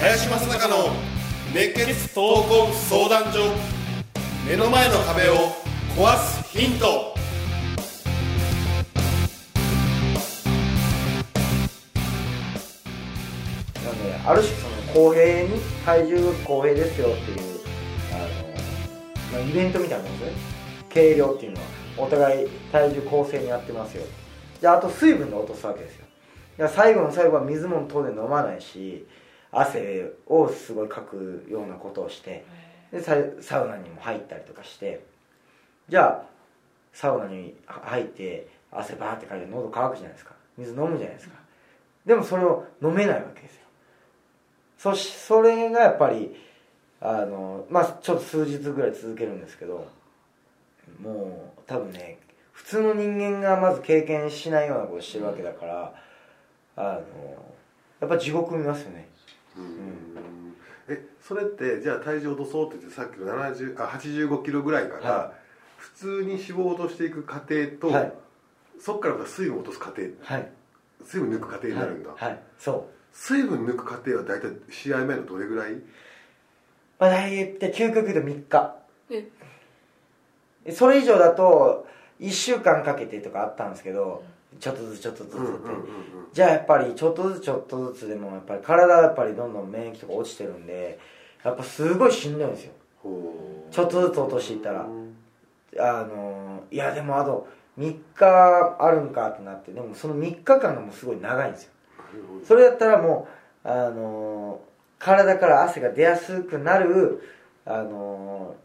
林正孝の熱血闘魂相談所目の前の壁を壊すヒント。なんである種その公平に体重公平ですよっていうあの、まあ、イベントみたいなもんですね。計量っていうのはお互い体重公正にやってますよ。であと水分で落とすわけですよ。だから最後の最後は水も当然飲まないし汗をすごいかくようなことをしてでササウナにも入ったりとかしてじゃあサウナに入って汗バーってかいて喉乾くじゃないですか。水飲むじゃないですか。でもそれを飲めないわけですよそしそれがやっぱりあのまあちょっと数日ぐらい続けるんですけどもう多分ね普通の人間がまず経験しないようなことしてるわけだから、あのやっぱ地獄見ますよね。えそれってじゃあ体重落とそうって言ってさっきの70あ85キロぐらいから、は普通に脂肪を落としていく過程と、はい。そこからまた水分を落とす過程はい。水分抜く過程になるんだ、はい、はい、そう水分抜く過程は大体試合前のどれぐらい？まあ大体究極で3日。え。それ以上だと1週間かけてとかあったんですけどちょっとずつちょっとずつって、じゃあやっぱりちょっとずつちょっとずつでもやっぱり体はやっぱりどんどん免疫とか落ちてるんでやっぱすごいしんどいんですよ。ちょっとずつ落としていったら。あのいやでもあと3日あるんかってなってでもその3日間がもうすごい長いんですよそれだったらもうあの体から汗が出やすくなるあの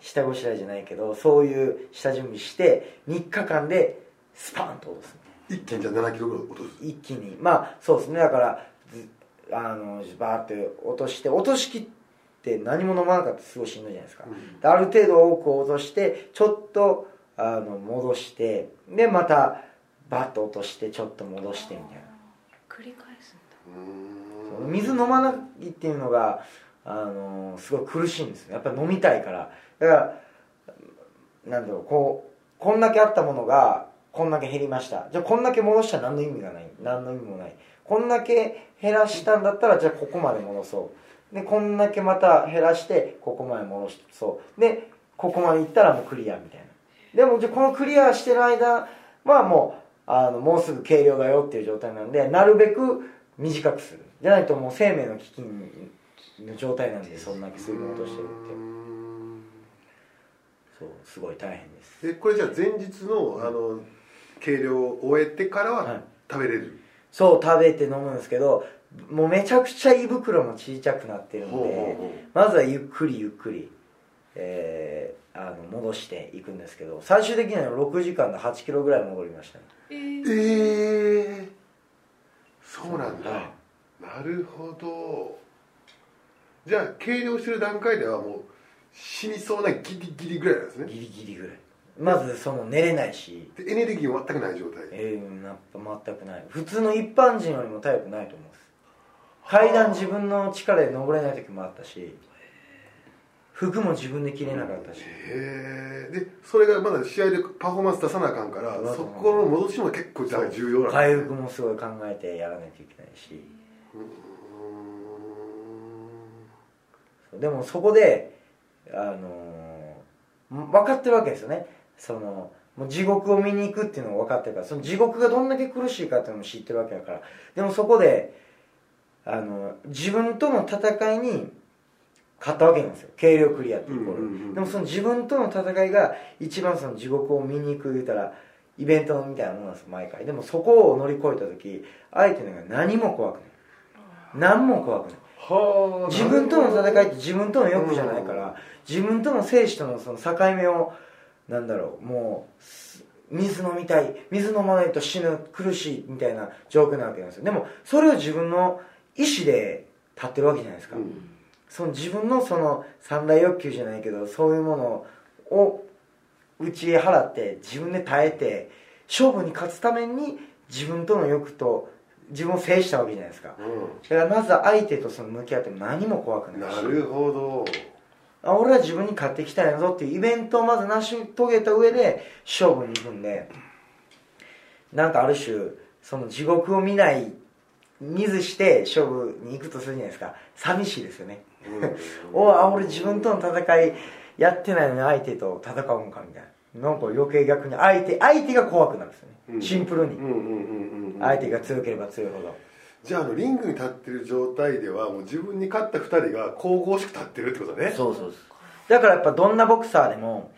下ごしらえじゃないけどそういう下準備して3日間でスパンと落とす。一気にじゃあ7キロぐらい落とす。一気に。まあそうですね。だからずあのバーって落として落としきって何も飲まなかったらすごいしんどいじゃないですか、である程度多く落としてちょっとあの戻してでまたバッと落としてちょっと戻してみたいな繰り返すんだ。水飲まないっていうのがあのすごい苦しいんですよ。やっぱ飲みたいから。だからなんだろうこうこんだけあったものがこんだけ減りました。じゃあこんだけ戻したら何の意味がない。何の意味もない。こんだけ減らしたんだったらじゃあここまで戻そう。でこんだけまた減らしてここまで戻そう。でここまでいったらもうクリアみたいな。でもじゃこのクリアしてる間はもうあのもうすぐ計量だよっていう状態なんでなるべく短くする。じゃないともう生命の危機の状態なんでそんだけ水分落としてるって。そうすごい大変です。えこれじゃあ前日のあの計量を終えてからははい。食べれる、そう食べて飲むんですけどもうめちゃくちゃ胃袋も小さくなってるんでまずはゆっくりゆっくり、えーあの戻していくんですけど最終的には6時間で8キロぐらい戻りました。ねええー、えそうなんだ、はなるほど。じゃあ計量してる段階ではもう死にそうなギリギリぐらいなんですね。ギリギリぐらい。まずその寝れないし。でエネルギーも全くない状態。えー、な全くない。普通の一般人よりも体力ないと思います。階段自分の力で登れない時もあったし服も自分で着れなかったし。へえでそれがまだ試合でパフォーマンス出さなあかんからそこの戻しも結構重要なん回復もすごい考えてやらないといけないし。でもそこであのー分かってるわけですよね。そのもう地獄を見に行くっていうのが分かってるからその地獄がどんだけ苦しいかっていうのも知ってるわけだから。でもそこであの自分との戦いに勝ったわけなんですよ。軽量クリアっていうイコール、うんうんうん。でもその自分との戦いが一番その地獄を見に行く言うたらイベントみたいなものなんです毎回。でもそこを乗り越えた時相手のが何も怖くない。何も怖くない。はあ自分との戦いって自分との欲じゃないから、自分との生死とのその境目をなんだろうもうす水飲みたい水飲まないと死ぬ苦しいみたいな状況なわけなんですよ。でもそれを自分の意思で立ってるわけじゃないですか、うんその自分のその三大欲求じゃないけどそういうものを打ち払って自分で耐えて勝負に勝つために自分との欲と自分を制したわけじゃないですか。うだからまずは相手とその向き合っても何も怖くんないし。なるほど。あ俺は自分に勝ってきたんやぞっていうイベントをまず成し遂げた上で勝負に行くんで。なんかある種その地獄を見ない見ずして勝負に行くとするじゃないですか。寂しいですよねおあ俺自分との戦いやってないのに相手と戦うんかみたいな。なんか余計逆に相手相手が怖くなるんですよね、うん。シンプルに。相手が強ければ強いほど。じゃああのリングに立ってる状態ではもう自分に勝った2人が神々しく立ってるってことね。そうそう。だからやっぱどんなボクサーでも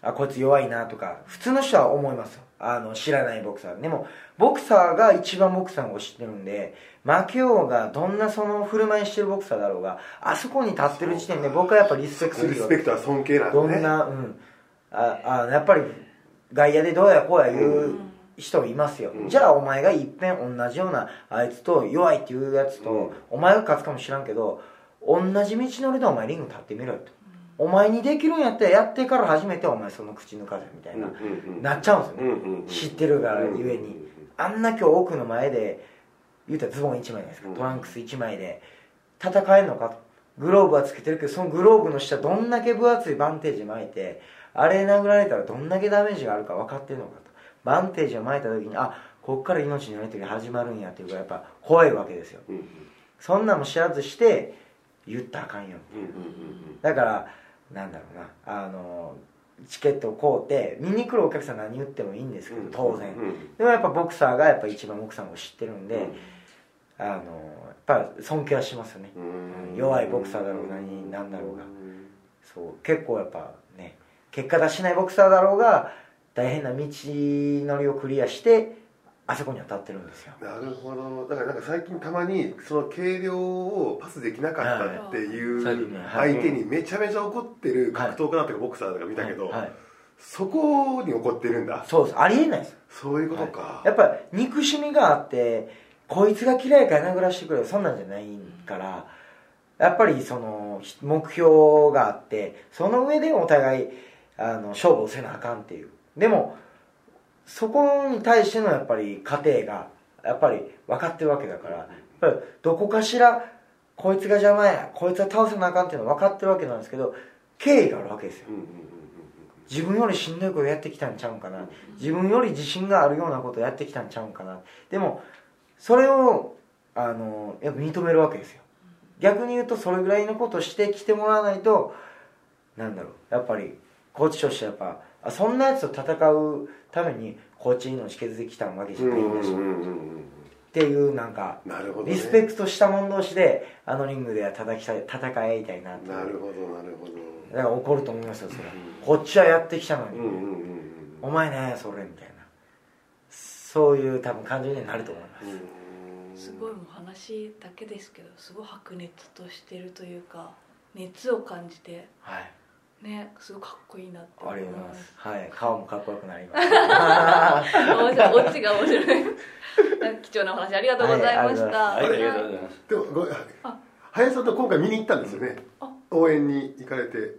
あこいつ弱いなとか普通の人は思いますよあの知らないボクサー。でもボクサーが一番ボクサーを知ってるんで負けようがどんなその振る舞いしてるボクサーだろうがあそこに立ってる時点で僕はやっぱリスペクトするよ。リスペクトは尊敬なんだね。どんなうん。ああやっぱり外野でどうやこうや言う人いますよ、うん。じゃあお前がいっぺん同じようなあいつと弱いっていうやつと、うん。お前が勝つかもしらんけど同じ道のりでお前リング立ってみろよと、お前にできるんやったらやってから初めてお前その口抜かせみたいな、なっちゃうんですよね、知ってるからゆえにあんな今日奥の前で言うたらズボン1枚じゃないですか、うん。トランクス1枚で戦えんのか？とグローブはつけてるけどそのグローブの下どんだけ分厚いバンテージ巻いてあれ殴られたらどんだけダメージがあるか分かってるのかと。バンテージを巻いた時にあこっから命のやり取り始まるんやっていうかやっぱ怖いわけですよ。そんなんも知らずして言ったらあかんよ。うんうんうん。だからなんだろうな。あのチケットを買うて見に来るお客さん何言ってもいいんですけど当然、うんでもやっぱボクサーがやっぱ一番奥さんを知ってるんで、あのやっぱ尊敬はしますよね、うん。弱いボクサーだろうが何なんだろうが。そう。結構やっぱね結果出しないボクサーだろうが大変な道のりをクリアしてあそこには立ってるんですよ。なるほど。だからなんか最近たまにその軽量をパスできなかったっていう相手にめちゃめちゃ怒ってる格闘家だとかボクサーとか見たけど、はい。はい。そこに怒ってるんだ。そうです。ありえないです。そういうことか、やっぱ憎しみがあってこいつが嫌いから殴らしてくれそんなんじゃないからやっぱりその目標があってその上でお互いあの勝負をせなあかんっていう。でもそこに対してのやっぱり過程がやっぱり分かってるわけだからやっぱりどこかしらこいつが邪魔やこいつは倒せなあかんっていうの分かってるわけなんですけど敬意があるわけですよ。自分よりしんどいことやってきたんちゃうんかな。自分より自信があるようなことやってきたんちゃうんかな。でもそれをあのやっぱ認めるわけですよ。逆に言うとそれぐらいのことしてきてもらわないとなんだろう。やっぱりコーチとしてやっぱあそんなやつと戦うためにコーチ命削ってきたわけじゃうんないんだし、っていうなんかなるほど、ね、リスペクトした者同士であのリングでは戦きたい戦い合いたいなっていう。なるほどなるほど。だから怒ると思いますよそれは。うん。こっちはやってきたのに、うんうんうんうんお前ねそれみたいな。そういう多分感情になると思います、うん。すごいもう話だけですけどすごい白熱としてるというか熱を感じてはいねすごいかっこいいなってあ思いまりがとうございます。すはい顔もかっこよくなりました面白い。オチが面白い。貴重なお話ありがとうございました、ありがとうございます。でもご林さんと今回見に行ったんですよね。あ応援に行かれて、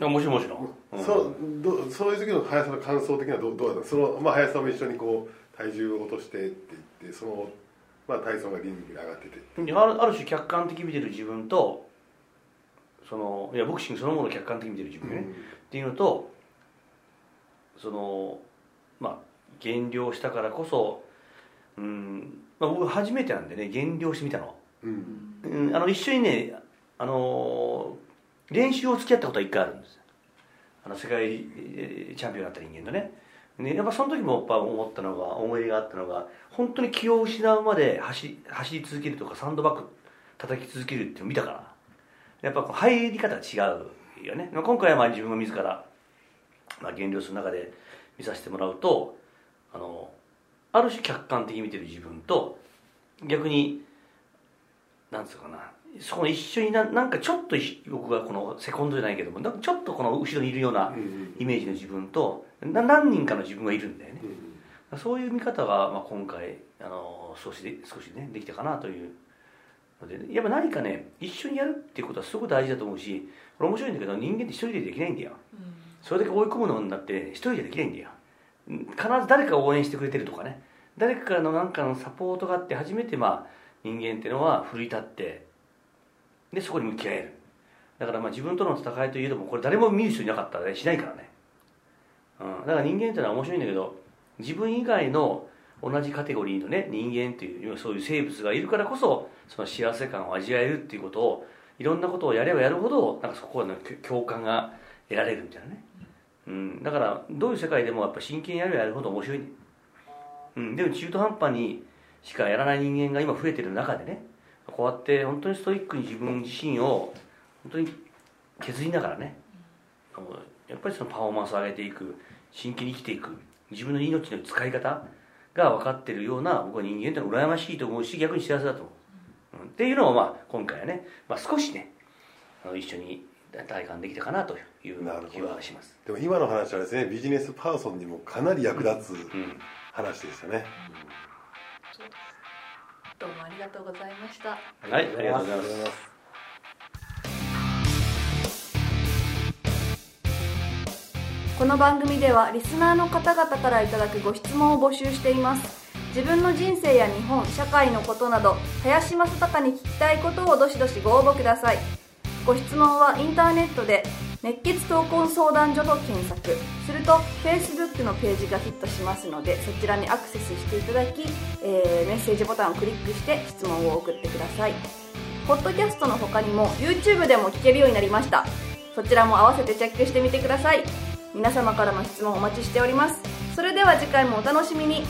あもちろんもちろん。うん。そうどそういう時の林さんの感想的にはどうどうだった？その、まあ、林さんも一緒にこう体重を落としてって言ってその、まあ、体操がリングに上がってて。であるある種客観的に見てる自分とそのいやボクシングそのものを客観的に見てる自分ね、っていうのとそのまあ減量したからこそうん、まあ、僕初めてなんでね減量してみたの、うん。うん、あの一緒にねあの練習を付き合ったことは一回あるんです。あの世界えーチャンピオンになった人間とね。ねやっぱその時もやっぱ思ったのが思い入れがあったのが本当に気を失うまで走走り続けるとかサンドバッグ叩き続けるっていうのを見たからやっぱこう入り方が違うよね。まあ今回はまあ自分が自ら、まあ、減量する中で見させてもらうとあのある種客観的に見てる自分と逆になんつうかなそこの一緒にななんかちょっと一僕がこのセコンドじゃないけどもなんかちょっとこの後ろにいるようなうんイメージの自分とな何人かの自分がいるんだよね。うん。そういう見方が、まあ、今回あの少しで少しねできたかなというのでやっぱ何かね一緒にやるっていうことはすごく大事だと思うしこれ面白いんだけど人間って一人でできないんだよ。うん。それだけ追い込むのになって一人じゃできないんだよ。うん必ず誰かが応援してくれてるとかね。誰かの何かのサポートがあって初めてまあ人間っていうのは奮い立ってでそこに向き合える。だからまあ自分との戦いといえどもこれ誰も見る人いなかったらねしないからね、うん、だから人間っていうのは面白いんだけど自分以外の同じカテゴリーのね人間っていうそういう生物がいるからこそその幸せ感を味わえるっていうことをいろんなことをやればやるほどなんかそこの共感が得られるみたいなね、うん、だからどういう世界でもやっぱ真剣にやればやるほど面白い、うん、でも中途半端にしかやらない人間が今増えてる中でねこうやって本当にストイックに自分自身を本当に削りながらねやっぱりそのパフォーマンスを上げていく真剣に生きていく自分の命の使い方が分かってるような僕は人間って羨ましいと思うし逆に幸せだと思う、うん、っていうのをまあ今回はね、まあ、少しねあの一緒に体感できたかなという気はします。でも今の話はですねビジネスパーソンにもかなり役立つ話ですよね、うん。どうもありがとうございました。はいありがとうございますこの番組ではリスナーの方々からいただくご質問を募集しています。自分の人生や日本社会のことなど林正孝に聞きたいことをどしどしご応募ください。ご質問はインターネットで熱血闘魂相談所と検索。すると Facebook のページがヒットしますのでそちらにアクセスしていただき、えー、メッセージボタンをクリックして質問を送ってください。ポッドキャストの他にも YouTube でも聞けるようになりました。そちらも合わせてチェックしてみてください。皆様からの質問お待ちしております。それでは次回もお楽しみに。